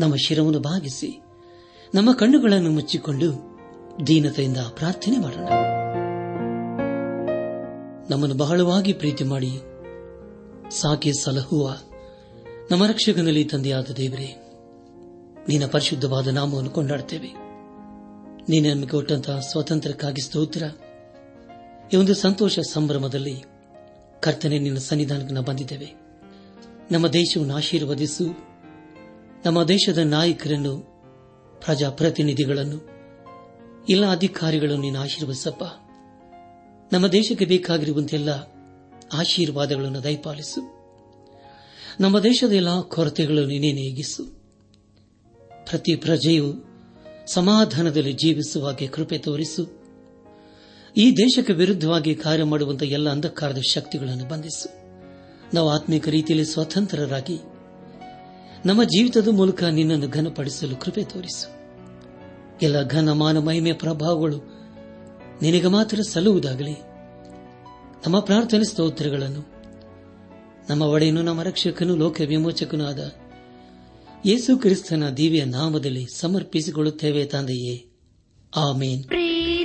ನಮ್ಮ ಶಿರವನ್ನು ಭಾಗಿಸಿ ನಮ್ಮ ಕಣ್ಣುಗಳನ್ನು ಮುಚ್ಚಿಕೊಂಡು ದೀನತೆಯಿಂದ ಪ್ರಾರ್ಥನೆ ಮಾಡೋಣ. ನಮ್ಮನ್ನು ಬಹಳವಾಗಿ ಪ್ರೀತಿ ಮಾಡಿ, ಸಾಕಿ ಸಲಹುವ ನಮ್ಮ ರಕ್ಷಕನಲ್ಲಿ ತಂದೆಯಾದ ದೇವರೇ, ನಿನ್ನ ಪರಿಶುದ್ಧವಾದ ನಾಮವನ್ನು ಕೊಂಡಾಡುತ್ತೇವೆ ನೀನು ನಮಗೆ ಕೊಟ್ಟಂತಹ ಸ್ವಾತಂತ್ರ್ಯಕ್ಕಾಗಿ ಸ್ತೋತ್ರ. ಈ ಒಂದು ಸಂತೋಷ ಸಂಭ್ರಮದಲ್ಲಿ ಕರ್ತನೆ ನಿನ್ನ ಸನ್ನಿಧಾನಕ್ಕೆ ಬಂದಿದ್ದೇವೆ. ನಮ್ಮ ದೇಶವನ್ನು ಆಶೀರ್ವದಿಸು. ನಮ್ಮ ದೇಶದ ನಾಯಕರನ್ನು, ಪ್ರಜಾಪ್ರತಿನಿಧಿಗಳನ್ನು, ಎಲ್ಲ ಅಧಿಕಾರಿಗಳನ್ನು ನೀನು ಆಶೀರ್ವದಿಸಪ್ಪ. ನಮ್ಮ ದೇಶಕ್ಕೆ ಬೇಕಾಗಿರುವಂತೆಲ್ಲ ಆಶೀರ್ವಾದಗಳನ್ನು ದಯಪಾಲಿಸು. ನಮ್ಮ ದೇಶದ ಎಲ್ಲ ಕೊರತೆಗಳನ್ನು ನೀನೇ ನೀಗಿಸು. ಪ್ರತಿ ಪ್ರಜೆಯು ಸಮಾಧಾನದಲ್ಲಿ ಜೀವಿಸುವಾಗೆ ಕೃಪೆ ತೋರಿಸು. ಈ ದೇಶಕ್ಕೆ ವಿರುದ್ಧವಾಗಿ ಕಾರ್ಯ ಮಾಡುವಂತಹ ಎಲ್ಲ ಅಂಧಕಾರದ ಶಕ್ತಿಗಳನ್ನು ಬಂಧಿಸು. ನಾವು ಆತ್ಮಿಕ ರೀತಿಯಲ್ಲಿ ಸ್ವತಂತ್ರರಾಗಿ ನಮ್ಮ ಜೀವಿತದ ಮೂಲಕ ನಿನ್ನನ್ನು ಘನಪಡಿಸಲು ಕೃಪೆ ತೋರಿಸು. ಎಲ್ಲ ಘನ ಮಾನ ಮಹಿಮೆ ಪ್ರಭಾವಗಳು ನಿನಗೆ ಮಾತ್ರ ಸಲ್ಲುವುದಾಗಲಿ. ನಮ್ಮ ಪ್ರಾರ್ಥನೆ ಸ್ತೋತ್ರಗಳನ್ನು, ನಮ್ಮ ಒಡೆಯನು ನಮ್ಮ ರಕ್ಷಕನು, ಲೋಕ ವಿಮೋಚಕನೂ ಆದ ಯೇಸು ಕ್ರಿಸ್ತನ ದಿವ್ಯ ನಾಮದಲ್ಲಿ ಸಮರ್ಪಿಸಿಕೊಳ್ಳುತ್ತೇವೆ ತಂದೆಯೇ. ಆಮೇನ್. ಪ್ರೀತಿ.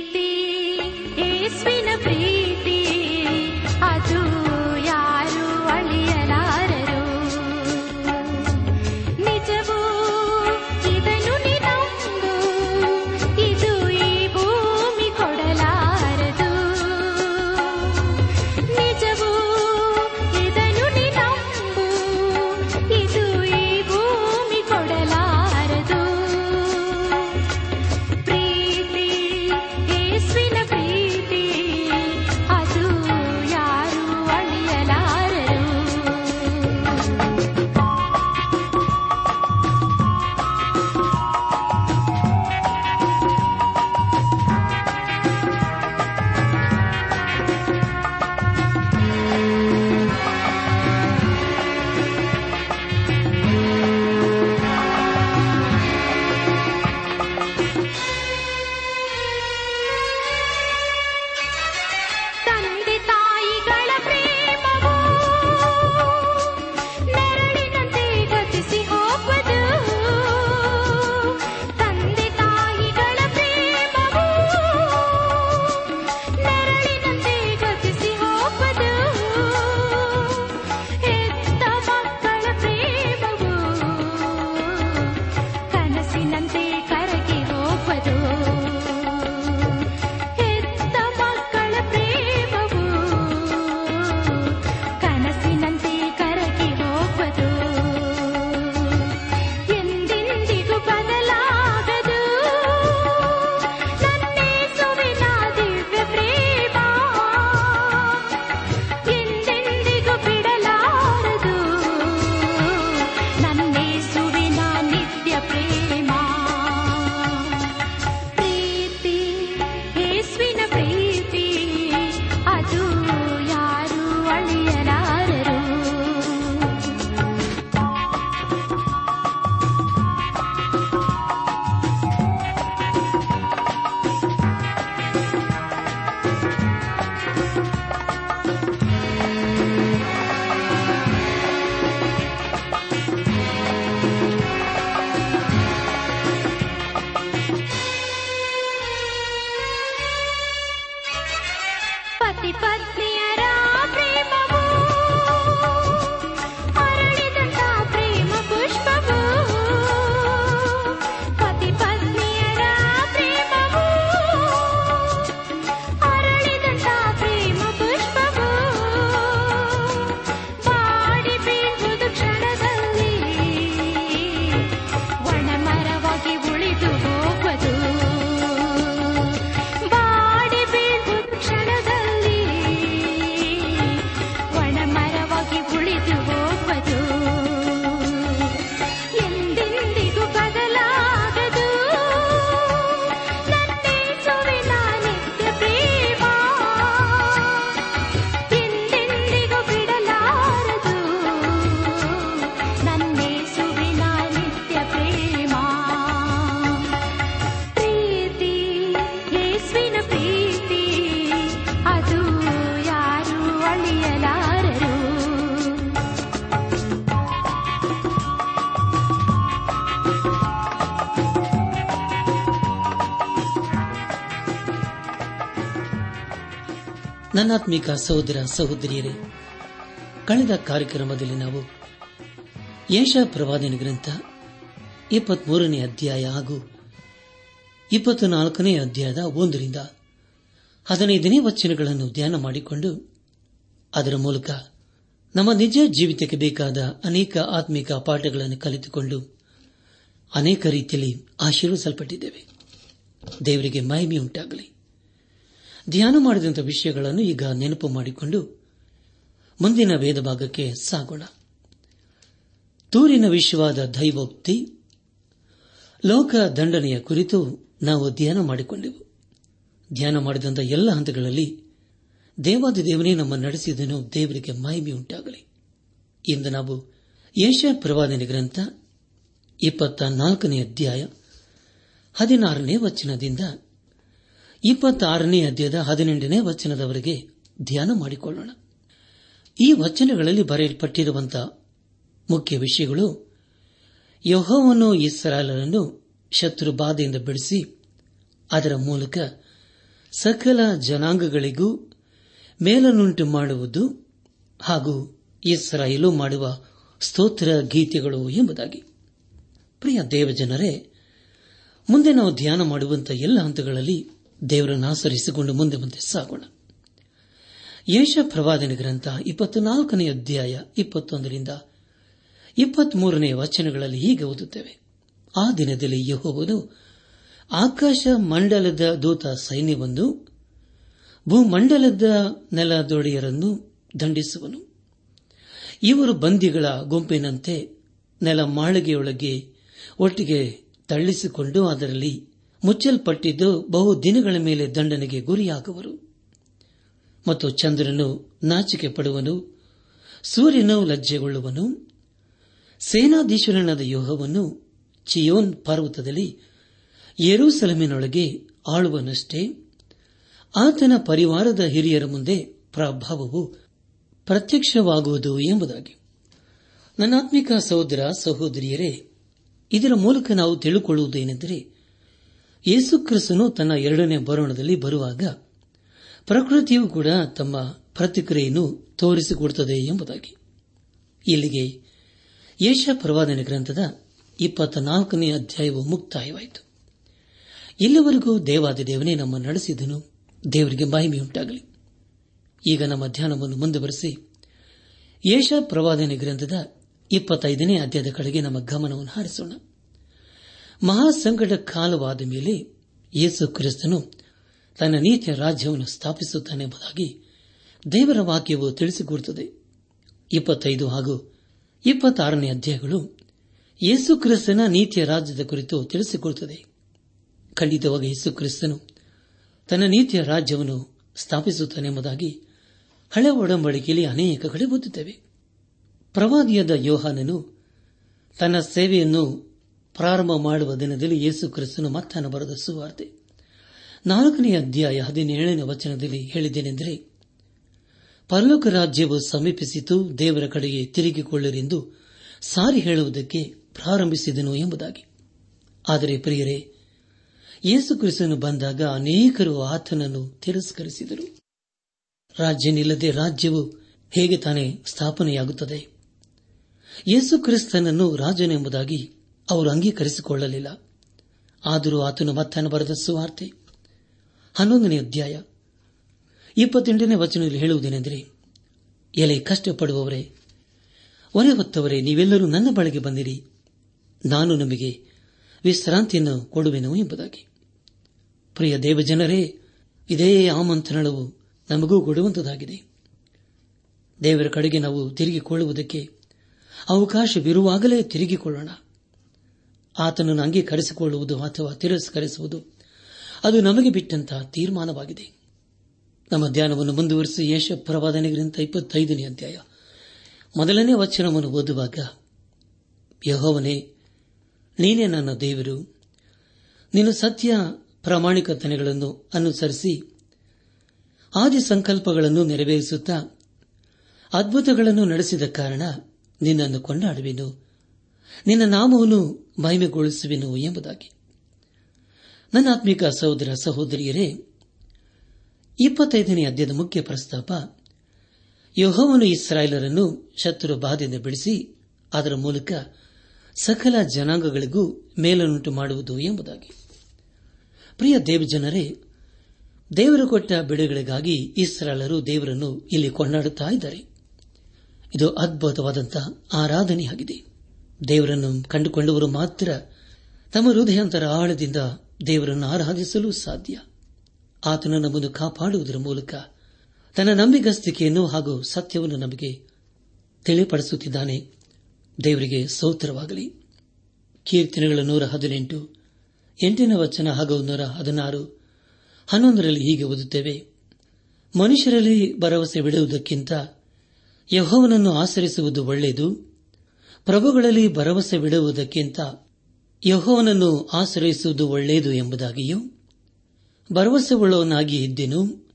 ನನ್ನಾತ್ಮಿಕ ಸಹೋದರ ಸಹೋದರಿಯರೇ, ಕಳೆದ ಕಾರ್ಯಕ್ರಮದಲ್ಲಿ ನಾವು ಯಶ ಪ್ರವಾದನ ಗ್ರಂಥ ಇಪ್ಪತ್ಮೂರನೇ ಅಧ್ಯಾಯ ಹಾಗೂ ಇಪ್ಪತ್ತು ನಾಲ್ಕನೇ ಅಧ್ಯಾಯದ ಒಂದರಿಂದ ಹದಿನೈದನೇ ವಚನಗಳನ್ನು ಧ್ಯಾನ ಮಾಡಿಕೊಂಡು ಅದರ ಮೂಲಕ ನಮ್ಮ ನಿಜ ಜೀವಿತಕ್ಕೆ ಬೇಕಾದ ಅನೇಕ ಆತ್ಮಿಕ ಪಾಠಗಳನ್ನು ಕಲಿತುಕೊಂಡು ಅನೇಕ ರೀತಿಯಲ್ಲಿ ಆಶೀರ್ವಿಸಲ್ಪಟ್ಟಿದ್ದೇವೆ ದೇವರಿಗೆ ಮಹಿಮೆಯುಂಟಾಗಲಿ. ಧ್ಯಾನ ಮಾಡಿದಂಥ ವಿಷಯಗಳನ್ನು ಈಗ ನೆನಪು ಮಾಡಿಕೊಂಡು ಮುಂದಿನ ವೇದ ಭಾಗಕ್ಕೆ ಸಾಗೋಣ. ತೂರಿನ ವಿಶ್ವವಾದ ದೈವೋಕ್ತಿ. ಲೋಕ ದಂಡನೆಯ ಕುರಿತು ನಾವು ಧ್ಯಾನ ಮಾಡಿಕೊಂಡೆವು. ಧ್ಯಾನ ಮಾಡಿದಂಥ ಎಲ್ಲ ಹಂತಗಳಲ್ಲಿ ದೇವಾದಿ ದೇವನೇ ನಮ್ಮ ನಡೆಸಿದನು, ದೇವರಿಗೆ ಮಹಿಮೆಯುಂಟಾಗಲಿ ಇಂದು ನಾವು ಏಷ್ಯಾ ಪ್ರವಾದನೆ ಗ್ರಂಥ ಇಪ್ಪತ್ತ ನಾಲ್ಕನೇ ಅಧ್ಯಾಯ ಹದಿನಾರನೇ ವಚನದಿಂದ ಇಪ್ಪತ್ತಾರನೇ ಅಧ್ಯಾಯದ ಹದಿನೆಂಟನೇ ವಚನದವರೆಗೆ ಧ್ಯಾನ ಮಾಡಿಕೊಳ್ಳೋಣ. ಈ ವಚನಗಳಲ್ಲಿ ಬರೆಯಲ್ಪಟ್ಟಿರುವಂತಹ ಮುಖ್ಯ ವಿಷಯಗಳು ಯಹೋವನ್ನು ಇಸ್ರಾಲರನ್ನು ಶತ್ರು ಬಾಧೆಯಿಂದ ಬಿಡಿಸಿ ಅದರ ಮೂಲಕ ಸಕಲ ಜನಾಂಗಗಳಿಗೂ ಮೇಲನ್ನುಂಟು ಮಾಡುವುದು ಹಾಗೂ ಇಸ್ರಾಯೇಲು ಮಾಡುವ ಸ್ತೋತ್ರ ಗೀತೆಗಳು ಎಂಬುದಾಗಿ. ಪ್ರಿಯ ದೇವಜನರೇ, ಮುಂದೆ ನಾವು ಧ್ಯಾನ ಮಾಡುವಂತಹ ಎಲ್ಲ ಹಂತಗಳಲ್ಲಿ ದೇವರನ್ನು ಆಸರಿಸಿಕೊಂಡು ಮುಂದೆ ಮುಂದೆ ಸಾಗೋಣ. ಯೇಷ ಪ್ರವಾದನ ಗ್ರಂಥ ಇಪ್ಪತ್ನಾಲ್ಕನೇ ಅಧ್ಯಾಯ ಇಪ್ಪತ್ತೊಂದರಿಂದ ಇಪ್ಪತ್ಮೂರನೇ ವಚನಗಳಲ್ಲಿ ಹೀಗೆ ಓದುತ್ತೇವೆ. ಆ ದಿನದಲ್ಲಿ ಯಹೋವನು ಆಕಾಶ ಮಂಡಲದ ದೂತ ಸೈನ್ಯವನ್ನು, ಭೂಮಂಡಲದ ನೆಲದೊಡೆಯರನ್ನು ದಂಡಿಸುವನು. ಇವರು ಬಂದಿಗಳ ಗುಂಪಿನಂತೆ ನೆಲ ಮಾಳಿಗೆಯೊಳಗೆ ಒಟ್ಟಿಗೆ ತಳ್ಳಿಸಿಕೊಂಡು ಅದರಲ್ಲಿ ಮುಚ್ಚಲ್ಪಟ್ಟಿದ್ದು ಬಹು ದಿನಗಳ ಮೇಲೆ ದಂಡನೆಗೆ ಗುರಿಯಾಗುವರು. ಮತ್ತು ಚಂದ್ರನು ನಾಚಿಕೆ ಪಡುವನು, ಸೂರ್ಯನು ಲಜ್ಜೆಗೊಳ್ಳುವನು, ಸೇನಾಧೀಶ್ವರನಾದ ಯೋಹವನ್ನು ಚಿಯೋನ್ ಪರ್ವತದಲ್ಲಿ ಯರೂಸಲಮಿನೊಳಗೆ ಆಳುವನಷ್ಟೇ, ಆತನ ಪರಿವಾರದ ಹಿರಿಯರ ಮುಂದೆ ಪ್ರಭಾವವು ಪ್ರತ್ಯಕ್ಷವಾಗುವುದು ಎಂಬುದಾಗಿ. ನನ್ನಾತ್ಮಿಕ ಸಹೋದರ ಸಹೋದರಿಯರೇ, ಇದರ ಮೂಲಕ ನಾವು ತಿಳಿದುಕೊಳ್ಳುವುದೇನೆಂದರೆ ಯೇಸುಕ್ರಿಸ್ತನು ತನ್ನ ಎರಡನೇ ಬರೋಣದಲ್ಲಿ ಬರುವಾಗ ಪ್ರಕೃತಿಯು ಕೂಡ ತಮ್ಮ ಪ್ರತಿಕ್ರಿಯೆಯನ್ನು ತೋರಿಸಿಕೊಡುತ್ತದೆ ಎಂಬುದಾಗಿ. ಇಲ್ಲಿಗೆ ಯೇಷ ಪ್ರವಾದನೆ ಗ್ರಂಥದ ಇಪ್ಪತ್ತ ನಾಲ್ಕನೇ ಅಧ್ಯಾಯವು ಮುಕ್ತಾಯವಾಯಿತು. ಇಲ್ಲಿವರೆಗೂ ದೇವಾದಿದೇವನೇ ನಮ್ಮ ನಡೆಸಿದನು. ದೇವರಿಗೆ ಮಹಿಮೆಯುಂಟಾಗಲಿ. ಈಗ ನಮ್ಮ ಧ್ಯಾನವನ್ನು ಮುಂದುವರೆಸಿ ಯೇಷ ಪ್ರವಾದನೆ ಗ್ರಂಥದ ಇಪ್ಪತ್ತೈದನೇ ಅಧ್ಯಾಯದ ಕಡೆಗೆ ನಮ್ಮ ಗಮನವನ್ನು ಹಾರಿಸೋಣ. ಮಹಾಸಂಕಟ ಕಾಲವಾದ ಮೇಲೆ ಯೇಸು ಕ್ರಿಸ್ತನು ತನ್ನ ನೀತಿಯ ರಾಜ್ಯವನ್ನು ಸ್ಥಾಪಿಸುತ್ತಾನೆಂಬುದಾಗಿ ದೇವರ ವಾಕ್ಯವು ತಿಳಿಸಿಕೊಡುತ್ತದೆ. ಇಪ್ಪತ್ತೈದು ಹಾಗೂ ಇಪ್ಪತ್ತಾರನೇ ಅಧ್ಯಾಯಗಳು ಯೇಸು ಕ್ರಿಸ್ತನ ನೀತಿಯ ರಾಜ್ಯದ ಕುರಿತು ತಿಳಿಸಿಕೊಡುತ್ತದೆ. ಖಂಡಿತವಾಗಿ ಯೇಸು ಕ್ರಿಸ್ತನು ತನ್ನ ನೀತಿಯ ರಾಜ್ಯವನ್ನು ಸ್ಥಾಪಿಸುತ್ತಾನೆಂಬುದಾಗಿ ಹಳೆ ಒಡಂಬಡಿಕೆಯಲ್ಲಿ ಅನೇಕ ಕಡೆ ಓದುತ್ತೇವೆ. ಪ್ರವಾದಿಯಾದ ಯೋಹಾನನು ತನ್ನ ಸೇವೆಯನ್ನು ಪ್ರಾರಂಭ ಮಾಡುವ ದಿನದಲ್ಲಿ ಯೇಸು ಕ್ರಿಸ್ತನು ಮತ್ತಾನ ಬರೆದ ಸುವಾರ್ತೆ. ನಾಲ್ಕನೇ ಅಧ್ಯಾಯ ಹದಿನೇಳನೇ ವಚನದಲ್ಲಿ ಹೇಳಿದ್ದೇನೆಂದರೆ, ಪರಲೋಕ ರಾಜ್ಯವು ಸಮೀಪಿಸಿತು, ದೇವರ ಕಡೆಗೆ ತಿರುಗಿಕೊಳ್ಳರೆಂದು ಸಾರಿ ಹೇಳುವುದಕ್ಕೆ ಪ್ರಾರಂಭಿಸಿದನು ಎಂಬುದಾಗಿ. ಆದರೆ ಪ್ರಿಯರೇ, ಯೇಸು ಕ್ರಿಸ್ತನು ಬಂದಾಗ ಅನೇಕರು ಆತನನ್ನು ತಿರಸ್ಕರಿಸಿದರು. ರಾಜ್ಯನಿಲ್ಲದೆ ರಾಜ್ಯವು ಹೇಗೆ ತಾನೇ ಸ್ಥಾಪನೆಯಾಗುತ್ತದೆ? ಯೇಸು ಕ್ರಿಸ್ತನನ್ನು ರಾಜನೆಂಬುದಾಗಿ ಅವರು ಅಂಗೀಕರಿಸಿಕೊಳ್ಳಲಿಲ್ಲ. ಆದರೂ ಆತನು ಮತ್ತನ್ನು ಬರೆದ ಸುವಾರ್ತೆ. ಹನ್ನೊಂದನೇ ಅಧ್ಯಾಯ. ಇಪ್ಪತ್ತೆಂಟನೇ ವಚನದಲ್ಲಿ ಹೇಳುವುದೇನೆಂದರೆ, ಎಲೆ ಕಷ್ಟಪಡುವವರೇ ಹೊರೆ ಹೊತ್ತವರೇ ನೀವೆಲ್ಲರೂ ನನ್ನ ಬಳಿಗೆ ಬಂದಿರಿ. ನಾನು ನಿಮಗೆ ವಿಶ್ರಾಂತಿಯನ್ನು ಕೊಡುವೆನು ಎಂಬುದಾಗಿ. ಪ್ರಿಯ ದೇವಜನರೇ, ಇದೇ ಆಮಂತ್ರಣವು ನಮಗೂ ಕೊಡುವಂತದಾಗಿದೆ. ದೇವರ ಕಡೆಗೆ ನಾವು ತಿರುಗಿಕೊಳ್ಳುವುದಕ್ಕೆ ಅವಕಾಶವಿರುವಾಗಲೇ ತಿರುಗಿಕೊಳ್ಳೋಣ. ಆತನನ್ನು ಅಂಗೀಕರಿಸಿಕೊಳ್ಳುವುದು ಅಥವಾ ತಿರಸ್ಕರಿಸುವುದು ಅದು ನಮಗೆ ಬಿಟ್ಟಂತಹ ತೀರ್ಮಾನವಾಗಿದೆ. ನಮ್ಮ ಧ್ಯಾನವನ್ನು ಮುಂದುವರಿಸಿ ಯೇಷ ಪ್ರವಾದನೆಗಿಂತ ಇಪ್ಪತ್ತೈದನೇ ಅಧ್ಯಾಯ. ಮೊದಲನೇ ವಚನವನ್ನು ಓದುವಾಗ, ಯಹೋವನೇ, ನೀನೇ ನನ್ನ ದೇವರು. ನೀನು ಸತ್ಯ ಪ್ರಾಮಾಣಿಕತನೆಗಳನ್ನು ಅನುಸರಿಸಿ ಆದಿ ಸಂಕಲ್ಪಗಳನ್ನು ನೆರವೇರಿಸುತ್ತಾ ಅದ್ಭುತಗಳನ್ನು ನಡೆಸಿದ ಕಾರಣ ನಿನ್ನನ್ನು ಕೊಂಡಾಡುವೆನು. ನಿನ್ನ ನಾಮವನ್ನು ಮಹಿಮೆಗೊಳಿಸುವೆನು ಎಂಬುದಾಗಿ. ನನ್ನ ಆತ್ಮಿಕ ಸಹೋದರ ಸಹೋದರಿಯರೇ, ಇಪ್ಪತ್ತೈದನೇ ಅಧ್ಯಾಯದ ಮುಖ್ಯ ಪ್ರಸ್ತಾಪ ಯೋಹವನ್ನು ಇಸ್ರಾಯೇಲರನ್ನು ಶತ್ರು ಬಾಧೆಯಿಂದ ಬಿಡಿಸಿ ಅದರ ಮೂಲಕ ಸಕಲ ಜನಾಂಗಗಳಿಗೂ ಮೇಲನ್ನುಂಟು ಮಾಡುವುದು ಎಂಬುದಾಗಿ. ಪ್ರಿಯ ದೇವಜನರೇ, ದೇವರು ಕೊಟ್ಟ ಬಿಡುಗಡೆಗಾಗಿ ಇಸ್ರಾಲರು ದೇವರನ್ನು ಇಲ್ಲಿ ಕೊಂಡಾಡುತ್ತಿದ್ದಾರೆ ಇದು ಅದ್ಭುತವಾದಂತಹ ಆರಾಧನೆಯಾಗಿದೆ. ದೇವರನ್ನು ಕಂಡುಕೊಂಡವರು ಮಾತ್ರ ತಮ್ಮ ಹೃದಯಾಂತರ ಆಳದಿಂದ ದೇವರನ್ನು ಆರಾಧಿಸಲು ಸಾಧ್ಯ. ಆತನ ನಮ್ಮನ್ನು ಕಾಪಾಡುವುದರ ಮೂಲಕ ತನ್ನ ನಂಬಿಗಸ್ತಿಕೆಯನ್ನು ಹಾಗೂ ಸತ್ಯವನ್ನು ನಮಗೆ ತಿಳಿಪಡಿಸುತ್ತಿದ್ದಾನೆ. ದೇವರಿಗೆ ಸೌತ್ರವಾಗಲಿ ಕೀರ್ತನೆಗಳ ನೂರ ಹದಿನೆಂಟು, ಎಂಟನೇ ವಚನ ಹಾಗೂ ನೂರ ಹದಿನಾರು, ಹನ್ನೊಂದರಲ್ಲಿ ಹೀಗೆ ಓದುತ್ತೇವೆ. ಮನುಷ್ಯರಲ್ಲಿ ಭರವಸೆ ಬಿಡುವುದಕ್ಕಿಂತ ಯಹೋವನನ್ನು ಆಚರಿಸುವುದು ಒಳ್ಳೆಯದು. ಪ್ರಭುಗಳಲ್ಲಿ ಭರವಸೆ ಬಿಡುವುದಕ್ಕಿಂತ ಯಹೋವನನ್ನು ಆಶ್ರಯಿಸುವುದು ಒಳ್ಳೆಯದು ಎಂಬುದಾಗಿಯೂ ಭರವಸೆ ಉಳ್ಳವನಾಗಿ ಇದ್ದೇನು,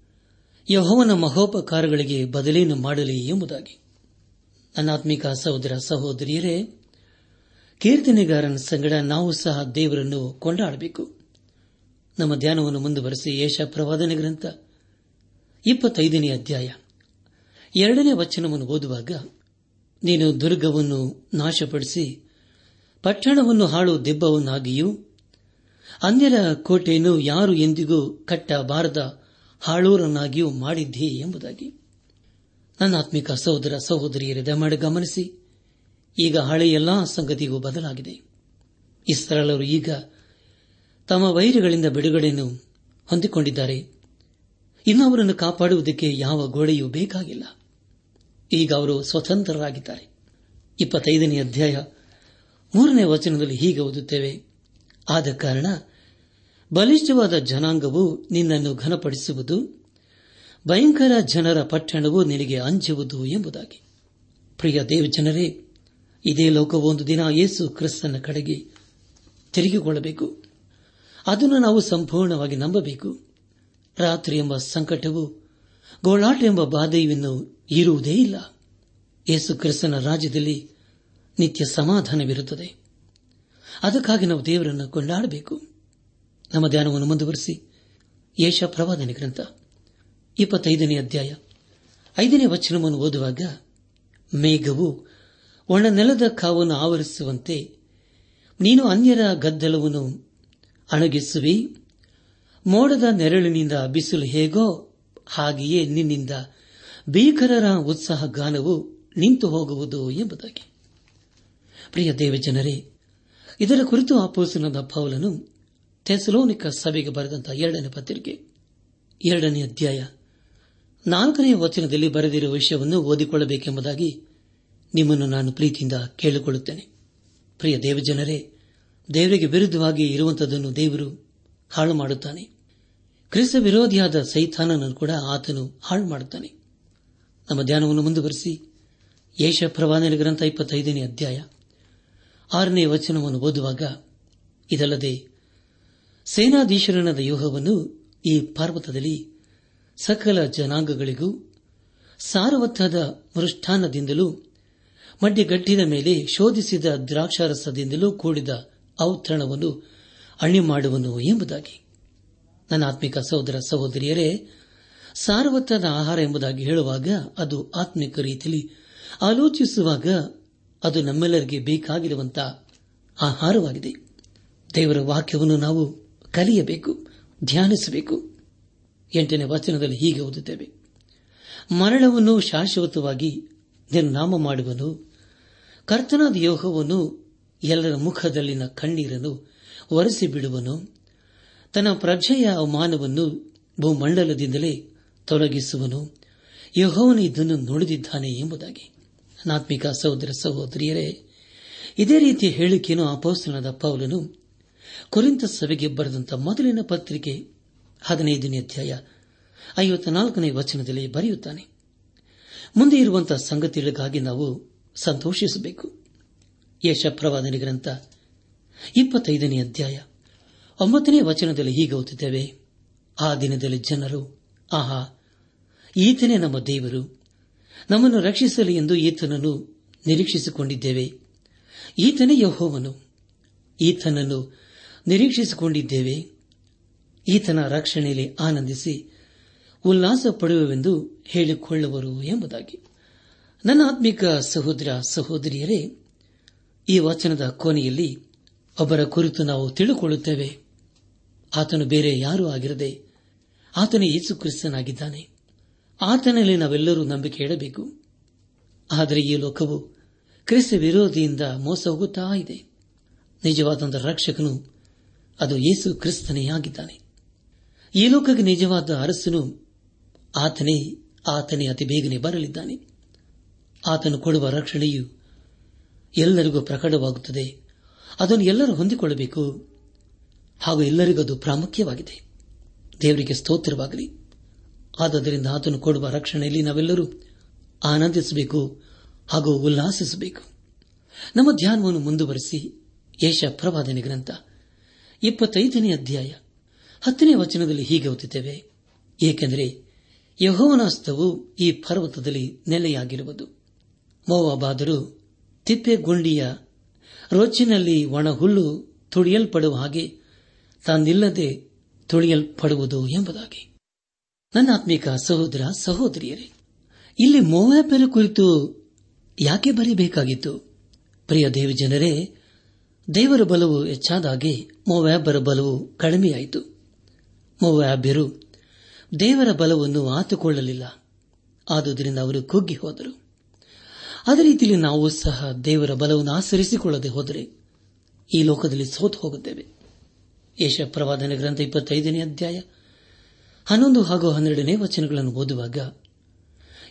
ಯಹೋವನ ಮಹೋಪಕಾರಗಳಿಗೆ ಬದಲೇನು ಮಾಡಲಿ ಎಂಬುದಾಗಿ. ಅನಾತ್ಮಿಕ ಸಹೋದರ ಸಹೋದರಿಯರೇ, ಕೀರ್ತನೆಗಾರನ ಸಂಗಡ ನಾವು ಸಹ ದೇವರನ್ನು ಕೊಂಡಾಡಬೇಕು. ನಮ್ಮ ಧ್ಯಾನವನ್ನು ಮುಂದುವರೆಸಿ ಯೇಷ ಪ್ರವಾದನೆ ಗ್ರಂಥ ಇಪ್ಪತ್ತೈದನೇ ಅಧ್ಯಾಯ. ಎರಡನೇ ವಚನವನ್ನು ಓದುವಾಗ ನೀನು ದುರ್ಗವನ್ನು ನಾಶಪಡಿಸಿ, ಪಟ್ಟಣವನ್ನು ಹಾಳು ದೆಬ್ಬವನ್ನಾಗಿಯೂ, ಅನ್ಯರ ಕೋಟೆಯನ್ನು ಯಾರು ಎಂದಿಗೂ ಕಟ್ಟಬಾರದ ಹಾಳೂರನ್ನಾಗಿಯೂ ಮಾಡಿದ್ದೀ ಎಂಬುದಾಗಿ. ನನ್ನ ಆತ್ಮಿಕ ಸಹೋದರ ಸಹೋದರಿಯರ, ದಯಮಾಡಿ ಗಮನಿಸಿ, ಈಗ ಹಳೆ ಎಲ್ಲಾ ಸಂಗತಿಗೂ ಬದಲಾಗಿದೆ. ಇಸ್ರಾಲರು ಈಗ ತಮ್ಮ ವೈರಿಗಳಿಂದ ಬಿಡುಗಡೆಯನ್ನು ಹೊಂದಿಕೊಂಡಿದ್ದಾರೆ. ಇನ್ನು ಅವರನ್ನು ಕಾಪಾಡುವುದಕ್ಕೆ ಯಾವ ಗೋಡೆಯೂ ಬೇಕಾಗಿಲ್ಲ. ಈಗ ಅವರು ಸ್ವತಂತ್ರರಾಗಿದ್ದಾರೆ. ಇಪ್ಪತ್ತೈದನೇ ಅಧ್ಯಾಯ ಮೂರನೇ ವಚನದಲ್ಲಿ ಹೀಗೆ ಓದುತ್ತೇವೆ. ಆದ ಕಾರಣ ಬಲಿಷ್ಠವಾದ ಜನಾಂಗವು ನಿನ್ನನ್ನು ಘನಪಡಿಸುವುದು, ಭಯಂಕರ ಜನರ ಪಟ್ಟಣವು ನಿನಗೆ ಅಂಜುವುದು ಎಂಬುದಾಗಿ. ಪ್ರಿಯ ದೇವಜನರೇ, ಇದೇ ಲೋಕವು ಒಂದು ದಿನ ಯೇಸು ಕ್ರಿಸ್ತನ ಕಡೆಗೆ ತಿರುಗಿಕೊಳ್ಳಬೇಕು. ಅದನ್ನು ನಾವು ಸಂಪೂರ್ಣವಾಗಿ ನಂಬಬೇಕು. ರಾತ್ರಿ ಎಂಬ ಸಂಕಟವು ಗೋಳಾಟ ಎಂಬ ಬಾಧೆಯನ್ನು ಇರುವುದೇ ಇಲ್ಲ. ಯೇಸು ಕ್ರಿಸ್ತನ ರಾಜ್ಯದಲ್ಲಿ ನಿತ್ಯ ಸಮಾಧಾನವಿರುತ್ತದೆ. ಅದಕ್ಕಾಗಿ ನಾವು ದೇವರನ್ನು ಕೊಂಡಾಡಬೇಕು. ನಮ್ಮ ಧ್ಯಾನವನ್ನು ಮುಂದುವರೆಸಿ. ಯೇಷ ಪ್ರವಾದನೆ ಗ್ರಂಥ, ಇಪ್ಪತ್ತೈದನೇ ಅಧ್ಯಾಯ, ಐದನೇ ವಚನವನ್ನು ಓದುವಾಗ, ಮೇಘವು ಒಣ ನೆಲದ ಕಾವನ್ನು ಆವರಿಸುವಂತೆ ನೀನು ಅನ್ಯರ ಗದ್ದಲವನ್ನು ಅಣಗಿಸುವಿ. ಮೋಡದ ನೆರಳಿನಿಂದ ಬಿಸಿಲು ಹೇಗೋ ಹಾಗೆಯೇ ನಿನ್ನಿಂದ ಭೀಕರರ ಉತ್ಸಾಹ ಗಾನವು ನಿಂತು ಹೋಗುವುದು ಎಂಬುದಾಗಿ. ಪ್ರಿಯ ದೇವಜನರೇ ಇದರ ಕುರಿತು ಆಪೋಸನದ ಪೌಲನು ಥೆಸಲೋನಿಕ ಸಭೆಗೆ ಬರೆದಂತಹ ಎರಡನೇ ಪತ್ರಿಕೆ, ಎರಡನೇ ಅಧ್ಯಾಯ, ನಾಲ್ಕನೇ ವಚನದಲ್ಲಿ ಬರೆದಿರುವ ವಿಷಯವನ್ನು ಓದಿಕೊಳ್ಳಬೇಕೆಂಬುದಾಗಿ ನಿಮ್ಮನ್ನು ನಾನು ಪ್ರೀತಿಯಿಂದ ಕೇಳಿಕೊಳ್ಳುತ್ತೇನೆ. ಪ್ರಿಯ ದೇವಜನರೇ ದೇವರಿಗೆ ವಿರುದ್ಧವಾಗಿ ಇರುವಂತದನ್ನು ದೇವರು ಹಾಳು ಮಾಡುತ್ತಾನೆ ಕ್ರಿಸ್ತ ವಿರೋಧಿಯಾದ ಸೈತಾನನನ್ನು ಕೂಡ ಆತನು ಹಾಳು ಮಾಡುತ್ತಾನೆ ನಮ್ಮ ಧ್ಯಾನವನ್ನು ಮುಂದುವರೆಸಿ. ಯೇಷ ಪ್ರವಾದನ ಗ್ರಂಥ ಇಪ್ಪತ್ತೈದನೇ ಅಧ್ಯಾಯ ಆರನೇ ವಚನವನ್ನು ಓದುವಾಗ, ಇದಲ್ಲದೆ ಸೇನಾಧೀಶರನದ ಯೋಹವನ್ನು ಈ ಪರ್ವತದಲ್ಲಿ ಸಕಲ ಜನಾಂಗಗಳಿಗೂ ಸಾರವತ್ತಾದ ಮೃಷ್ಠಾನದಿಂದಲೂ ಮಡ್ಡಿಗಟ್ಟಿದ ಮೇಲೆ ಶೋಧಿಸಿದ ದ್ರಾಕ್ಷಾರಸದಿಂದಲೂ ಕೂಡಿದ ಔತರಣವನ್ನು ಅಣಿ ಮಾಡುವನು ಎಂಬುದಾಗಿ. ನನ್ನ ಆತ್ಮಿಕ ಸಹೋದರ ಸಹೋದರಿಯರೇ ಸಾರವತ್ತಾದ ಆಹಾರ ಎಂಬುದಾಗಿ ಹೇಳುವಾಗ ಅದು ಆತ್ಮಿಕ ರೀತಿಯಲ್ಲಿ ಆಲೋಚಿಸುವಾಗ ಅದು ನಮ್ಮೆಲ್ಲರಿಗೆ ಬೇಕಾಗಿರುವಂತಹ ಆಹಾರವಾಗಿದೆ. ದೇವರ ವಾಕ್ಯವನ್ನು ನಾವು ಕಲಿಯಬೇಕು, ಧ್ಯಾನಿಸಬೇಕು. ಎಂಟನೇ ವಚನದಲ್ಲಿ ಹೀಗೆ ಓದುತ್ತೇವೆ. ಮರಣವನ್ನು ಶಾಶ್ವತವಾಗಿ ನಿರ್ನಾಮ ಮಾಡುವನು, ಕರ್ತನಾದ ಯೋಗವನ್ನು ಎಲ್ಲರ ಮುಖದಲ್ಲಿನ ಕಣ್ಣೀರನ್ನು ಒರೆಸಿ ಬಿಡುವನು ತನ್ನ ಪ್ರಜೆಯ ಅವಮಾನವನ್ನು ಭೂಮಂಡಲದಿಂದಲೇ ತೊಲಗಿಸುವನು. ಯಹೋವನು ಇದನ್ನು ನುಡಿದಿದ್ದಾನೆ ಎಂಬುದಾಗಿ. ನಾತ್ಮಿಕ ಸಹೋದರ ಸಹೋದರಿಯರೇ, ಇದೇ ರೀತಿಯ ಹೇಳಿಕೆಯನ್ನು ಅಪೋಸ್ತನದ ಪೌಲನು ಕುರಿತ ಸಭೆಗೆ ಬರೆದಂತಹ ಮೊದಲಿನ ಪತ್ರಿಕೆ ಹದಿನೈದನೇ ಅಧ್ಯಾಯ ಐವತ್ನಾಲ್ಕನೇ ವಚನದಲ್ಲಿ ಬರೆಯುತ್ತಾನೆ. ಮುಂದೆ ಇರುವಂತಹ ಸಂಗತಿಗಳಿಗಾಗಿ ನಾವು ಸಂತೋಷಿಸಬೇಕು. ಯಶ ಪ್ರವಾದನೆ ಗ್ರಂಥ ಇಪ್ಪತ್ತೈದನೇ ಅಧ್ಯಾಯ ಒಂಬತ್ತನೇ ವಚನದಲ್ಲಿ ಹೀಗೆ ಓದುತ್ತೇವೆ. ಆ ದಿನದಲ್ಲಿ ಜನರು, ಆಹಾ, ಈತನೇ ನಮ್ಮ ದೇವರು. ನಮ್ಮನ್ನು ರಕ್ಷಿಸಲಿ ಎಂದು ಈತನನ್ನು ನಿರೀಕ್ಷಿಸಿಕೊಂಡಿದ್ದೇವೆ. ಈತನೇ ಯಹೋವನು. ಈತನನ್ನು ನಿರೀಕ್ಷಿಸಿಕೊಂಡಿದ್ದೇವೆ. ಈತನ ರಕ್ಷಣೆಯಲ್ಲಿ ಆನಂದಿಸಿ ಉಲ್ಲಾಸ ಪಡೆಯುವೆಂದು ಹೇಳಿಕೊಳ್ಳುವರು ಎಂಬುದಾಗಿ. ನನ್ನ ಆತ್ಮಿಕ ಸಹೋದರ, ಸಹೋದರಿಯರೇ, ಈ ವಚನದ ಕೊನೆಯಲ್ಲಿ ಒಬ್ಬರ ಕುರಿತು ನಾವು ತಿಳಿದುಕೊಳ್ಳುತ್ತೇವೆ. ಆತನು ಬೇರೆ ಯಾರೂ ಆಗಿರದೆ ಆತನು ಯೇಸು ಕ್ರಿಸ್ತನಾಗಿದ್ದಾನೆ. ಆತನಲ್ಲಿ ನಾವೆಲ್ಲರೂ ನಂಬಿಕೆ ಇಡಬೇಕು ಆದರೆ ಈ ಲೋಕವು ಕ್ರಿಸ್ತ ವಿರೋಧಿಯಿಂದ ಮೋಸ ಹೋಗುತ್ತಾ ಇದೆ. ನಿಜವಾದಂಥ ರಕ್ಷಕನು ಅದು ಯೇಸು ಕ್ರಿಸ್ತನೇ ಆಗಿದ್ದಾನೆ. ಈ ಲೋಕಕ್ಕೆ ನಿಜವಾದ ಅರಸನು ಆತನೇ ಆತನೇ ಅತಿ ಬೇಗನೆ ಬರಲಿದ್ದಾನೆ. ಆತನು ಕೊಡುವ ರಕ್ಷಣೆಯು ಎಲ್ಲರಿಗೂ ಪ್ರಕಟವಾಗುತ್ತದೆ. ಅದನ್ನು ಎಲ್ಲರೂ ಹೊಂದಿಕೊಳ್ಳಬೇಕು. ಹಾಗೂ ಎಲ್ಲರಿಗೂ ಅದು ಪ್ರಾಮುಖ್ಯವಾಗಿದೆ. ದೇವರಿಗೆ ಸ್ತೋತ್ರವಾಗಲಿ. ಆದ್ದರಿಂದ ಆತನು ಕೊಡುವ ರಕ್ಷಣೆಯಲ್ಲಿ ನಾವೆಲ್ಲರೂ ಆನಂದಿಸಬೇಕು ಹಾಗೂ ಉಲ್ಲಾಸಿಸಬೇಕು. ನಮ್ಮ ಧ್ಯಾನವನ್ನು ಮುಂದುವರೆಸಿ ಯೇಷ ಪ್ರವಾದನೆ ಗ್ರಂಥ ಇಪ್ಪತ್ತೈದನೇ ಅಧ್ಯಾಯ ಹತ್ತನೇ ವಚನದಲ್ಲಿ ಹೀಗೆ ಓದುತ್ತೇವೆ. ಏಕೆಂದರೆ ಯಹೋವನಾಸ್ತವು ಈ ಪರ್ವತದಲ್ಲಿ ನೆಲೆಯಾಗಿರುವುದು. ಮೋವಾಬಾದರೂ ತಿಪ್ಪೆಗುಂಡಿಯ ರೋಚಿನಲ್ಲಿ ಒಣಹುಲ್ಲು ತುಳಿಯಲ್ಪಡುವ ಹಾಗೆ ತಾನಿಲ್ಲದೆ ತುಳಿಯಲ್ಪಡುವುದು ಎಂಬುದಾಗಿ. ನನ್ನ ಆತ್ಮಿಕ ಸಹೋದರ, ಸಹೋದರಿಯರೇ, ಇಲ್ಲಿ ಮೋವ್ಯಾಪರ ಕುರಿತು ಯಾಕೆ ಬರೀಬೇಕಾಗಿತ್ತು? ಪ್ರಿಯ ದೇವ ಜನರೇ ದೇವರ ಬಲವು ಹೆಚ್ಚಾದಾಗೆ ಮೋವ್ಯಾಬರ ಬಲವು ಕಡಿಮೆಯಾಯಿತು. ಮೋವ್ಯಾಬ್ಯರು ದೇವರ ಬಲವನ್ನು ಆತುಕೊಳ್ಳಲಿಲ್ಲ. ಆದುದರಿಂದ ಅವರು ಕುಗ್ಗಿ ಹೋದರು. ಅದೇ ರೀತಿಯಲ್ಲಿ ನಾವು ಸಹ ದೇವರ ಬಲವನ್ನು ಆಚರಿಸಿಕೊಳ್ಳದೆ ಹೋದರೆ ಈ ಲೋಕದಲ್ಲಿ ಸೋತು ಹೋಗುತ್ತೇವೆ. ಯಶ ಪ್ರವಾದನ ಗ್ರಂಥ ಇಪ್ಪತ್ತೈದನೇ ಅಧ್ಯಾಯ. ಹನ್ನೊಂದು ಹಾಗೂ ಹನ್ನೆರಡನೇ ವಚನಗಳನ್ನು ಓದುವಾಗ,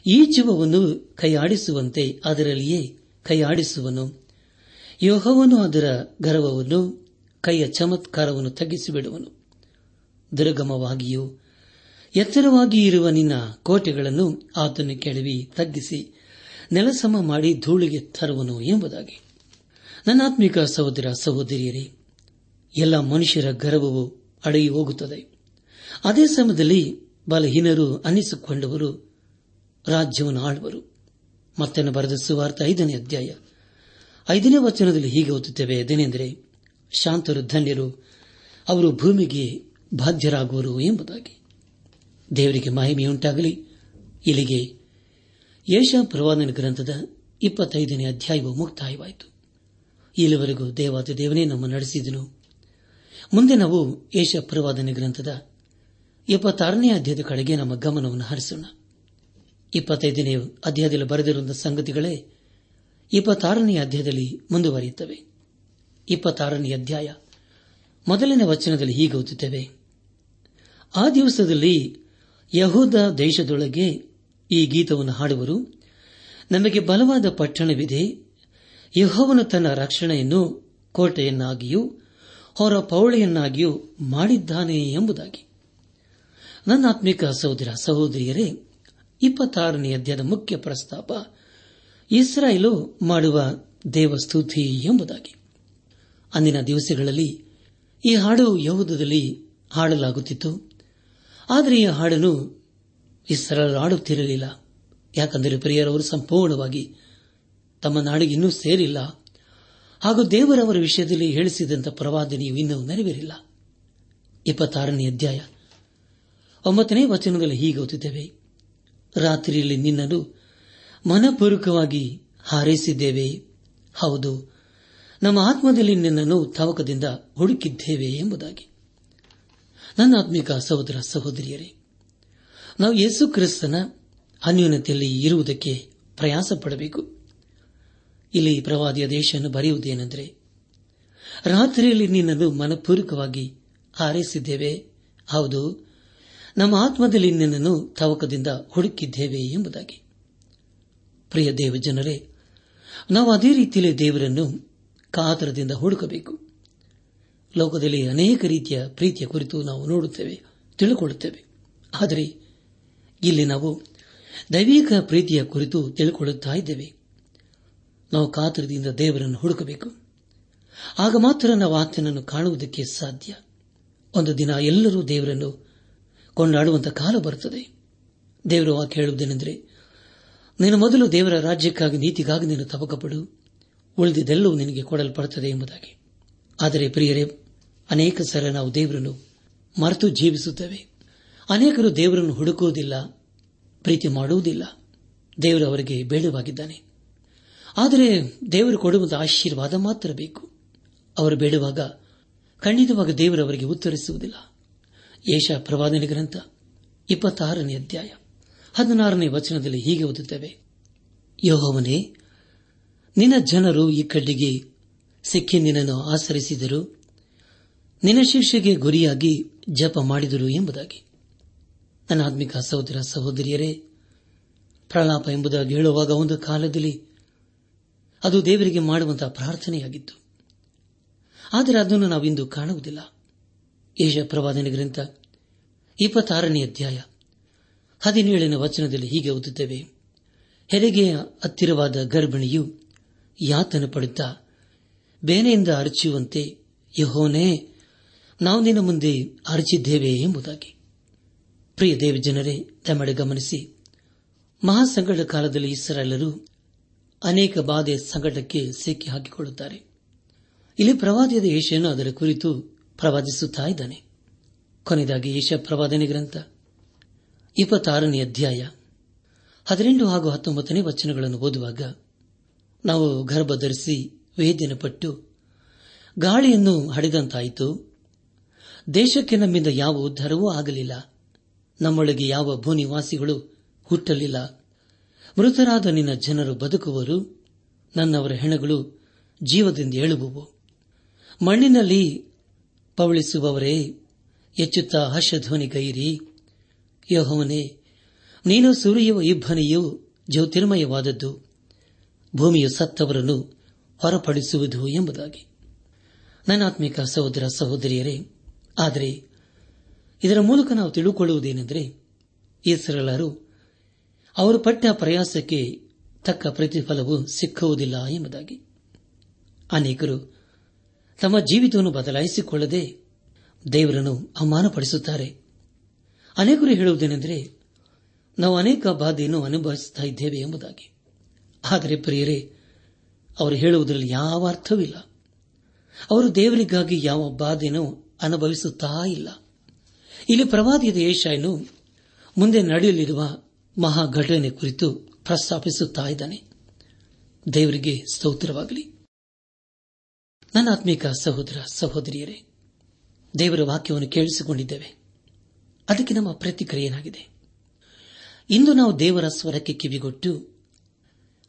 ಈ ಜೀವವನ್ನು ಕೈಯಾಡಿಸುವಂತೆ ಅದರಲ್ಲಿಯೇ ಕೈಯಾಡಿಸುವನು. ಯೋಹವನು ಅದರ ಗರ್ವವನ್ನು, ಕೈಯ ಚಮತ್ಕಾರವನ್ನು ತಗ್ಗಿಸಿಬಿಡುವನು. ದುರ್ಗಮವಾಗಿಯೂ, ಎತ್ತರವಾಗಿ ಇರುವ ನಿನ್ನ ಕೋಟೆಗಳನ್ನು ಆತನ ಕೆಡವಿ ತಗ್ಗಿಸಿ, ನೆಲಸಮ ಮಾಡಿ ಧೂಳಿಗೆ ತರುವನು ಎಂಬುದಾಗಿ. ನನ್ನಾತ್ಮಿಕ ಸಹೋದರ ಸಹೋದರಿಯರೇ ಎಲ್ಲ ಮನುಷ್ಯರ ಗರ್ವವು ಅಡಗಿ ಹೋಗುತ್ತದೆ. ಅದೇ ಸಮಯದಲ್ಲಿ ಬಲಹೀನರು ಅನ್ನಿಸಿಕೊಂಡವರು ರಾಜ್ಯವನ್ನು ಆಳುವರು. ಮತ್ತೆ ಬರೆದ ಸುವಾರ್ಥ ಐದನೇ ಅಧ್ಯಾಯ. ಐದನೇ ವಚನದಲ್ಲಿ ಹೀಗೆ ಓದುತ್ತೇವೆ ಅದೇನೆಂದರೆ ಶಾಂತರು, ಧನ್ಯರು, ಅವರು ಭೂಮಿಗೆ ಬಾಧ್ಯರಾಗುವರು ಎಂಬುದಾಗಿ. ದೇವರಿಗೆ ಮಹಿಮೆಯುಂಟಾಗಲಿ. ಇಲ್ಲಿಗೆ ಯೇಷಾ ಪ್ರವಾದನ ಗ್ರಂಥದ ಇಪ್ಪತ್ತೈದನೇ ಅಧ್ಯಾಯವು ಮುಕ್ತಾಯವಾಯಿತು. ಇಲ್ಲಿವರೆಗೂ ದೇವಾದ ದೇವನೇ ನಮ್ಮ ನಡೆಸಿದನು. ಮುಂದೆ ನಾವು ಏಷ ಗ್ರಂಥದ ಇಪ್ಪತ್ತಾರನೇ ಅಧ್ಯಾಯದ ಕಡೆಗೆ ನಮ್ಮ ಗಮನವನ್ನು ಹರಿಸೋಣ. ಇಪ್ಪತ್ತೈದನೇ ಅಧ್ಯಾಯದಲ್ಲಿ ಬರೆದಿರುವ ಸಂಗತಿಗಳೇ ಇಪ್ಪತ್ತಾರನೇ ಅಧ್ಯಾಯದಲ್ಲಿ ಮುಂದುವರಿಯುತ್ತವೆ. ಇಪ್ಪತ್ತಾರನೇ ಅಧ್ಯಾಯ ಮೊದಲನೇ ವಚನದಲ್ಲಿ ಹೀಗೆ ಓದುತ್ತೇವೆ. ಆ ದಿವಸದಲ್ಲಿ ಯಹೂದ ದೇಶದೊಳಗೆ ಈ ಗೀತವನ್ನು ಹಾಡುವರು. ನಮಗೆ ಬಲವಾದ ಪಟ್ಟಣವಿದೆ. ಯಹೋವನು ತನ್ನ ರಕ್ಷಣೆಯನ್ನು ಕೋಟೆಯನ್ನಾಗಿಯೂ ಹೊರ ಪೌಳೆಯನ್ನಾಗಿಯೂ ಮಾಡಿದ್ದಾನೆ ಎಂಬುದಾಗಿ. ನನ್ನ ಆತ್ಮಿಕ ಸಹೋದರ ಸಹೋದರಿಯರೇ, ಇಪ್ಪತ್ತಾರನೇ ಅಧ್ಯಾಯದ ಮುಖ್ಯ ಪ್ರಸ್ತಾಪ, ಇಸ್ರಾಯೇಲು ಮಾಡುವ ದೇವಸ್ತುತಿ ಎಂಬುದಾಗಿ. ಅಂದಿನ ದಿವಸಗಳಲ್ಲಿ ಈ ಹಾಡು ಯಹೂದದಲ್ಲಿ ಹಾಡಲಾಗುತ್ತಿತ್ತು. ಆದರೆ ಈ ಹಾಡನ್ನು ಇಸ್ರಾಯೇಲ್ ಹಾಡುತ್ತಿರಲಿಲ್ಲ. ಯಾಕಂದರೆ ಪ್ರಿಯರವರು ಸಂಪೂರ್ಣವಾಗಿ ತಮ್ಮ ನಾಡಿಗೆ ಇನ್ನೂ ಸೇರಿಲ್ಲ. ಹಾಗೂ ದೇವರವರ ವಿಷಯದಲ್ಲಿ ಹೇಳಿಸಿದಂಥ ಪ್ರವಾದನೆಯು ಇನ್ನೂ ನೆರವೇರಿಲ್ಲ. ಇಪ್ಪತ್ತಾರನೇ ಅಧ್ಯಾಯ. ಒಂಬತ್ತನೇ ವಚನದಲ್ಲಿ ಹೀಗೆ ಓದುತ್ತೇವೆ. ರಾತ್ರಿಯಲ್ಲಿ ನಿನ್ನನ್ನು ಮನಪೂರ್ವಕವಾಗಿ ಹಾರೈಸಿದ್ದೇವೆ. ಹೌದು, ನಮ್ಮ ಆತ್ಮದಲ್ಲಿ ನಿನ್ನನ್ನು ತವಕದಿಂದ ಹುಡುಕಿದ್ದೇವೆ ಎಂಬುದಾಗಿ. ನನ್ನ ಆತ್ಮಿಕ ಸಹೋದರ ಸಹೋದರಿಯರೇ, ನಾವು ಯೇಸು ಕ್ರಿಸ್ತನ ಅನ್ಯೂನತೆಯಲ್ಲಿ ಇರುವುದಕ್ಕೆ ಪ್ರಯಾಸ ಪಡಬೇಕು ಇಲ್ಲಿ ಪ್ರವಾದಿಯ ದೇಶವನ್ನು ಬರೆಯುವುದೇನೆಂದರೆ, ರಾತ್ರಿಯಲ್ಲಿ ನಿನ್ನನ್ನು ಮನಪೂರ್ವಕವಾಗಿ ಹಾರೈಸಿದ್ದೇವೆ. ಹೌದು, ನಮ್ಮ ಆತ್ಮದಲ್ಲಿ ನಿನ್ನನ್ನು ತವಕದಿಂದ ಹುಡುಕಿದ್ದೇವೆ ಎಂಬುದಾಗಿ. ಪ್ರಿಯ ದೇವ ಜನರೇ ನಾವು ಅದೇ ರೀತಿಯಲ್ಲಿ ದೇವರನ್ನು ಕಾತರದಿಂದ ಹುಡುಕಬೇಕು. ಲೋಕದಲ್ಲಿ ಅನೇಕ ರೀತಿಯ ಪ್ರೀತಿಯ ಕುರಿತು ನಾವು ನೋಡುತ್ತೇವೆ, ತಿಳಿಕೊಳ್ಳುತ್ತೇವೆ. ಆದರೆ, ಇಲ್ಲಿ ನಾವು ದೈವಿಕ ಪ್ರೀತಿಯ ಕುರಿತು ತಿಳಿಕೊಳ್ಳುತ್ತಾ ಇದ್ದೇವೆ. ನಾವು ಕಾತರದಿಂದ ದೇವರನ್ನು ಹುಡುಕಬೇಕು. ಆಗ ಮಾತ್ರ ನಾವು ಆತನನ್ನು ಕಾಣುವುದಕ್ಕೆ ಸಾಧ್ಯ. ಒಂದು ದಿನ ಎಲ್ಲರೂ ದೇವರನ್ನು ಕೊಂಡಾಡುವಂತಹ ಕಾಲ ಬರುತ್ತದೆ. ದೇವರು ಆ ಹೇಳುವುದೇನೆಂದರೆ ನೀನು ಮೊದಲು ದೇವರ ರಾಜ್ಯಕ್ಕಾಗಿ ನೀತಿಗಾಗಿ ನೀನು ತಪಕಪಡು ಉಳಿದಿದ್ದೆಲ್ಲವೂ ನಿನಗೆ ಕೊಡಲ್ಪಡುತ್ತದೆ ಎಂಬುದಾಗಿ. ಆದರೆ ಪ್ರಿಯರೇ, ಅನೇಕ ಸಲ ನಾವು ದೇವರನ್ನು ಮರೆತು ಜೀವಿಸುತ್ತೇವೆ. ಅನೇಕರು ದೇವರನ್ನು ಹುಡುಕುವುದಿಲ್ಲ, ಪ್ರೀತಿ ಮಾಡುವುದಿಲ್ಲ. ದೇವರು ಅವರಿಗೆ ಬೇಡವಾಗಿದ್ದಾನೆ. ಆದರೆ ದೇವರು ಕೊಡುವಂತಹ ಆಶೀರ್ವಾದ ಮಾತ್ರ ಬೇಕು. ಅವರು ಬೇಡುವಾಗ ಖಂಡಿತವಾಗ ದೇವರು ಅವರಿಗೆ ಉತ್ತರಿಸುವುದಿಲ್ಲ. ಏಷ ಪ್ರವಾದನೆ ಗ್ರಂಥ, ಇಪ್ಪತ್ತಾರನೇ ಅಧ್ಯಾಯ, ಹದಿನಾರನೇ ವಚನದಲ್ಲಿ ಹೀಗೆ ಓದುತ್ತೇವೆ. ಯೋಹವನೇ, ನಿನ್ನ ಜನರು ಈ ಕಡ್ಡಿಗೆ ಸಿಕ್ಕಿ ನಿನ್ನನ್ನು ಆಚರಿಸಿದರು ನಿನ್ನ ಶಿಕ್ಷೆಗೆ ಗುರಿಯಾಗಿ ಜಪ ಮಾಡಿದರು ಎಂಬುದಾಗಿ. ನನ್ನ ಆತ್ಮಿಕ ಸಹೋದರ ಸಹೋದರಿಯರೇ, ಪ್ರಲಾಪ ಎಂಬುದಾಗಿ ಹೇಳುವಾಗ ಒಂದು ಕಾಲದಲ್ಲಿ ಅದು ದೇವರಿಗೆ ಮಾಡುವಂತಹ ಪ್ರಾರ್ಥನೆಯಾಗಿತ್ತು. ಆದರೆ ಅದನ್ನು ನಾವಿಂದು ಕಾಣುವುದಿಲ್ಲ. ಏಷ ಪ್ರವಾದನೆ ಗ್ರಂಥ, ಇಪ್ಪತ್ತಾರನೇ ಅಧ್ಯಾಯ, ಹದಿನೇಳನೇ ವಚನದಲ್ಲಿ ಹೀಗೆ ಓದುತ್ತೇವೆ. ಹೆರಿಗೆಯ ಹತ್ತಿರವಾದ ಗರ್ಭಿಣಿಯು ಯಾತನ ಪಡುತ್ತಾ, ಬೇನೆಯಿಂದ ಅರಚುವಂತೆ ಯಹೋನೇ ನಾವು ನಿನ್ನ ಮುಂದೆ ಅರಚಿದ್ದೇವೆ ಎಂಬುದಾಗಿ. ಪ್ರಿಯ ದೇವಜನರೇ, ತಮ್ಮಡೆ ಗಮನಿಸಿ ಮಹಾಸಂಗಡ ಕಾಲದಲ್ಲಿ ಇಸ್ರಾಯೇಲರು ಅನೇಕ ಬಾಧೆ ಸಂಕಟಕ್ಕೆ ಸಿಕ್ಕಿ ಹಾಕಿಕೊಳ್ಳುತ್ತಾರೆ. ಇಲ್ಲಿ ಪ್ರವಾದಿಯಾದ ಏಷ್ಯನು ಅದರ ಕುರಿತು ಪ್ರವಾದಿಸುತ್ತಾ ಇದ್ದಾನೆ. ಕೊನೆಯದಾಗಿ ಏಷ ಪ್ರವಾದನೆ ಗ್ರಂಥ, ಇಪ್ಪತ್ತಾರನೇ ಅಧ್ಯಾಯ, ಹದಿನೆಂಟು ಹಾಗೂ ಹತ್ತೊಂಬತ್ತನೇ ವಚನಗಳನ್ನು ಓದುವಾಗ ನಾವು ಗರ್ಭ ಧರಿಸಿ ಪಟ್ಟು ಗಾಳಿಯನ್ನು ಹಡೆದಂತಾಯಿತು ದೇಶಕ್ಕೆ ನಮ್ಮಿಂದ ಯಾವ ಉದ್ಧಾರವೂ ಆಗಲಿಲ್ಲ. ನಮ್ಮೊಳಗೆ ಯಾವ ಭೂನಿವಾಸಿಗಳು ಹುಟ್ಟಲಿಲ್ಲ. ಮೃತರಾದ ನಿನ್ನ ಜನರು ಬದುಕುವರು, ನನ್ನವರ ಹೆಣಗಳು ಜೀವದಿಂದ ಏಳುವುವು ಮಣ್ಣಿನಲ್ಲಿ ಪವಳಿಸುವವರೇ ಹೆಚ್ಚುತ್ತಾ ಹರ್ಷಧ್ವನಿ ಗೈರಿ. ಯಹೋವನೇ, ನೀನು ಸುರಿಯುವ ಇಬ್ಬನಿಯು ಜ್ಯೋತಿರ್ಮಯವಾದದ್ದು, ಭೂಮಿಯು ಸತ್ತವರನ್ನು ಹೊರಪಡಿಸುವುದು ಎಂಬುದಾಗಿ. ನನಾತ್ಮಿಕ ಸಹೋದರ ಸಹೋದರಿಯರೇ, ಆದರೆ ಇದರ ಮೂಲಕ ನಾವು ತಿಳುಕೊಳ್ಳುವುದೇನೆಂದರೆ ಈಸರಳರು ಅವರು ಪಟ್ಟ ಪ್ರಯಾಸಕ್ಕೆ ತಕ್ಕ ಪ್ರತಿಫಲವು ಸಿಕ್ಕುವುದಿಲ್ಲ ಎಂಬುದಾಗಿ. ಅನೇಕರು ತಮ್ಮ ಜೀವಿತವನ್ನು ಬದಲಾಯಿಸಿಕೊಳ್ಳದೆ ದೇವರನ್ನು ಅವಮಾನಪಡಿಸುತ್ತಾರೆ. ಅನೇಕರು ಹೇಳುವುದೇನೆಂದರೆ, ನಾವು ಅನೇಕ ಬಾಧೆಯನ್ನು ಅನುಭವಿಸುತ್ತಾ ಇದ್ದೇವೆ ಎಂಬುದಾಗಿ. ಆದರೆ ಪ್ರಿಯರೇ, ಅವರು ಹೇಳುವುದರಲ್ಲಿ ಯಾವ ಅರ್ಥವಿಲ್ಲ. ಅವರು ದೇವರಿಗಾಗಿ ಯಾವ ಬಾಧೆಯನ್ನು ಅನುಭವಿಸುತ್ತಾ ಇಲ್ಲ. ಇಲ್ಲಿ ಪ್ರವಾದಿಯದ ಏಷಾಯನು ಮುಂದೆ ನಡೆಯಲಿರುವ ಮಹಾ ಘಟನೆ ಕುರಿತು ಪ್ರಸ್ತಾಪಿಸುತ್ತಾ ಇದ್ದಾನೆ. ದೇವರಿಗೆ ಸ್ತೋತ್ರವಾಗಲಿ. ನನ್ನ ಆತ್ಮೀಕ ಸಹೋದರ ಸಹೋದರಿಯರೇ, ದೇವರ ವಾಕ್ಯವನ್ನು ಕೇಳಿಸಿಕೊಂಡಿದ್ದೇವೆ. ಅದಕ್ಕೆ ನಮ್ಮ ಪ್ರತಿಕ್ರಿಯೆ ಏನಾಗಿದೆ ಇಂದು ನಾವು ದೇವರ ಸ್ವರಕ್ಕೆ ಕಿವಿಗೊಟ್ಟು,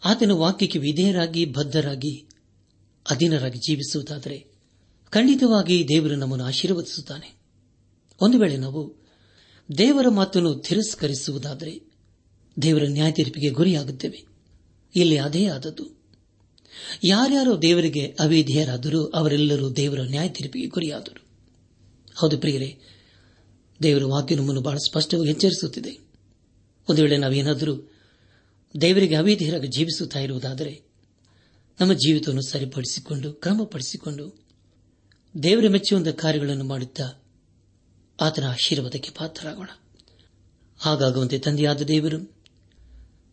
ಆತನ ವಾಕ್ಯಕ್ಕೆ ವಿಧೇಯರಾಗಿ, ಬದ್ಧರಾಗಿ, ಅಧೀನರಾಗಿ ಜೀವಿಸುವುದಾದರೆ ಖಂಡಿತವಾಗಿ ದೇವರು ನಮ್ಮನ್ನು ಆಶೀರ್ವದಿಸುತ್ತಾನೆ. ಒಂದು ವೇಳೆ ನಾವು ದೇವರ ಮಾತನ್ನು ತಿರಸ್ಕರಿಸುವುದಾದರೆ ದೇವರ ನ್ಯಾಯ ತೀರ್ಪಿಗೆ ಗುರಿಯಾಗುತ್ತೇವೆ. ಇಲ್ಲಿ ಅದೇ ಆದದ್ದು. ಯಾರ್ಯಾರು ದೇವರಿಗೆ ಅವಿಧೇಯರಾದರೂ ಅವರೆಲ್ಲರೂ ದೇವರ ನ್ಯಾಯ ತೀರ್ಪಿಗೆ ಗುರಿಯಾದರು. ಹೌದು ಪ್ರಿಯರೇ, ದೇವರ ವಾಕ್ಯ ನಮ್ಮನ್ನು ಬಹಳ ಸ್ಪಷ್ಟವಾಗಿ ಎಚ್ಚರಿಸುತ್ತಿದೆ. ಒಂದು ವೇಳೆ ನಾವೇನಾದರೂ ದೇವರಿಗೆ ಅವಿಧೇಯರಾಗಿ ಜೀವಿಸುತ್ತಾ ಇರುವುದಾದರೆ ನಮ್ಮ ಜೀವಿತವನ್ನು ಸರಿಪಡಿಸಿಕೊಂಡು, ಕ್ರಮಪಡಿಸಿಕೊಂಡು ದೇವರ ಮೆಚ್ಚುವಂತಹ ಕಾರ್ಯಗಳನ್ನು ಮಾಡುತ್ತಾ ಆತನ ಆಶೀರ್ವಾದಕ್ಕೆ ಪಾತ್ರರಾಗೋಣ. ಹಾಗಾಗುವಂತೆ ತಂದೆಯಾದ ದೇವರು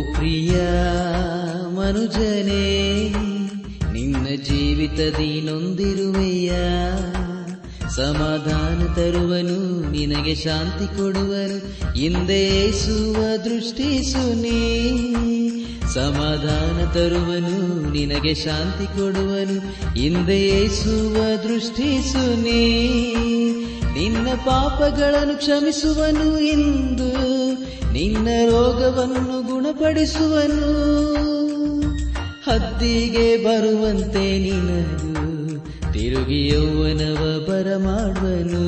ಪ್ರಿಯ ಮನುಜನೇ, ನಿನ್ನ ಜೀವಿತದಿ ಸಮಾಧಾನ ತರುವನು, ನಿನಗೆ ಶಾಂತಿ ಕೊಡುವನು. ಹಿಂದೇಸುವ ದೃಷ್ಟಿಸು ನೀ ಸಮಾಧಾನ ತರುವನು, ನಿನಗೆ ಶಾಂತಿ ಕೊಡುವನು. ಹಿಂದೇಸುವ ದೃಷ್ಟಿಸು ನೀ ನಿನ್ನ ಪಾಪಗಳನ್ನು ಕ್ಷಮಿಸುವನು ಇಂದು. ನಿನ್ನ ರೋಗವನ್ನು ಗುಣಪಡಿಸುವನು ಹದ್ದಿಗೆ ಬರುವಂತೆ ನಿನಗೂ ತಿರುಗಿ ಯೌವನವ ಬರಮಾಡುವನು.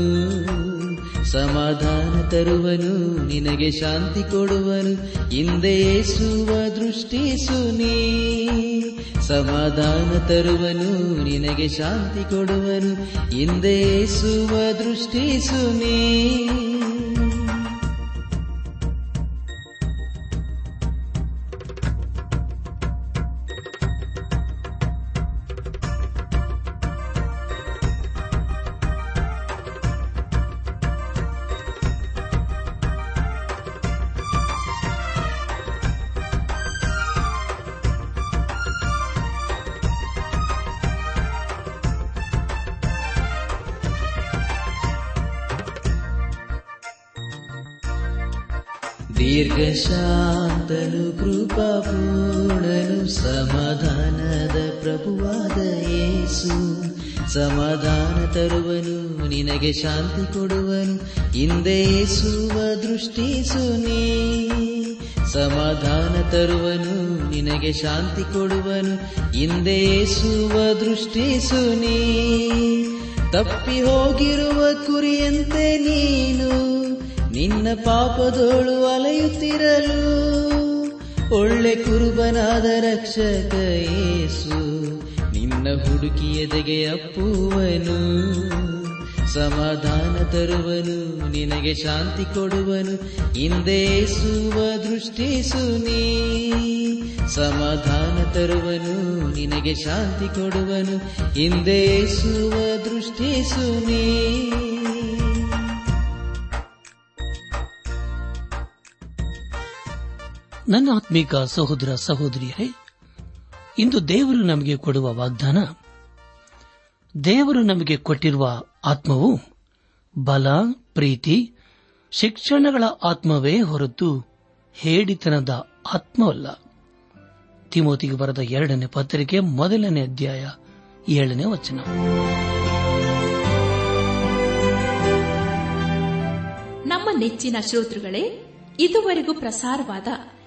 ಸಮಾಧಾನ ತರುವನು, ನಿನಗೆ ಶಾಂತಿ ಕೊಡುವನು. ಹಿಂದೆ ಸುವ ದೃಷ್ಟಿಸು ನೀ ಸಮಾಧಾನ ತರುವನು, ನಿನಗೆ ಶಾಂತಿ ಕೊಡುವನು. ಹಿಂದೆ ಸುವ ದೃಷ್ಟಿಸು ನೀ ದೀರ್ಘಶಾಂತನು ಕೃಪಾಪೂರ್ಣನು ಸಮಾಧಾನದ ಪ್ರಭುವಾದ ಯೇಸು. ಸಮಾಧಾನ ತರುವನು, ನಿನಗೆ ಶಾಂತಿ ಕೊಡುವನು. ಹಿಂದೆ ಯೇಸುವ ದೃಷ್ಟಿಸು ನೀ ಸಮಾಧಾನ ತರುವನು, ನಿನಗೆ ಶಾಂತಿ ಕೊಡುವನು. ಹಿಂದೆ ಯೇಸುವ ದೃಷ್ಟಿಸು ನೀ ತಪ್ಪಿ ಹೋಗಿರುವ ಕುರಿಯಂತೆ ನೀನು. ನಿನ್ನ ಪಾಪದೋಳು ಅಲೆಯುತ್ತಿರಲು. ಒಳ್ಳೆ ಕುರುಬನಾದ ರಕ್ಷಕ ಯೇಸು, ನಿನ್ನ ಹುಡುಕಿಯದೆಗೆ ಅಪ್ಪುವನು. ಸಮಾಧಾನ ತರುವನು, ನಿನಗೆ ಶಾಂತಿ ಕೊಡುವನು. ಹಿಂದೇಸುವ ದೃಷ್ಟಿಸು ನೀ ಸಮಾಧಾನ ತರುವನು, ನಿನಗೆ ಶಾಂತಿ ಕೊಡುವನು. ಹಿಂದೇಸುವ ದೃಷ್ಟಿಸು ನೀ ನನ್ನ ಆತ್ಮೀಕ ಸಹೋದರ ಸಹೋದರಿಯರೇ, ಇಂದು ದೇವರು ನಮಗೆ ಕೊಡುವ ವಾಗ್ದಾನ, ದೇವರು ನಮಗೆ ಕೊಟ್ಟಿರುವ ಆತ್ಮವು ಬಲ, ಪ್ರೀತಿ, ಶಿಕ್ಷಣಗಳ ಆತ್ಮವೇ ಹೊರತು ಹೇಡಿತನದ ಆತ್ಮವಲ್ಲ. ತಿಮೋತಿಗೆ ಬರೆದ ಎರಡನೇ ಪತ್ರಿಕೆ, ಮೊದಲನೇ ಅಧ್ಯಾಯ, ಏಳನೇ ವಚನ. ನಮ್ಮ ನೆಚ್ಚಿನ ಶ್ರೋತೃಗಳೇ, ಇದುವರೆಗೂ ಪ್ರಸಾರವಾದ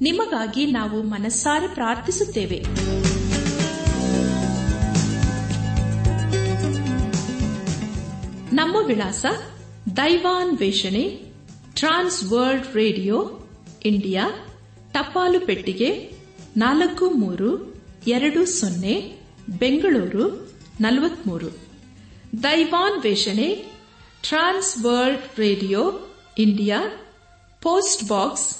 ನಿಮಗಾಗಿ ನಾವು ಮನಸ್ಸಾರೆ ಪ್ರಾರ್ಥಿಸುತ್ತೇವೆ. ನಮ್ಮ ವಿಳಾಸ ದೈವಾನ್ ವೇಷಣೆ ಟ್ರಾನ್ಸ್ ವರ್ಲ್ಡ್ ರೇಡಿಯೋ, ಇಂಡಿಯಾ, ಟಪಾಲು ಪೆಟ್ಟಿಗೆ, ನಾಲ್ಕು ಮೂರು, ಎರಡು ಸೊನ್ನೆ, ಬೆಂಗಳೂರು, ನಲವತ್ಮೂರು. ದೈವಾನ್ ವೇಷಣೆ trans world radio, India, post box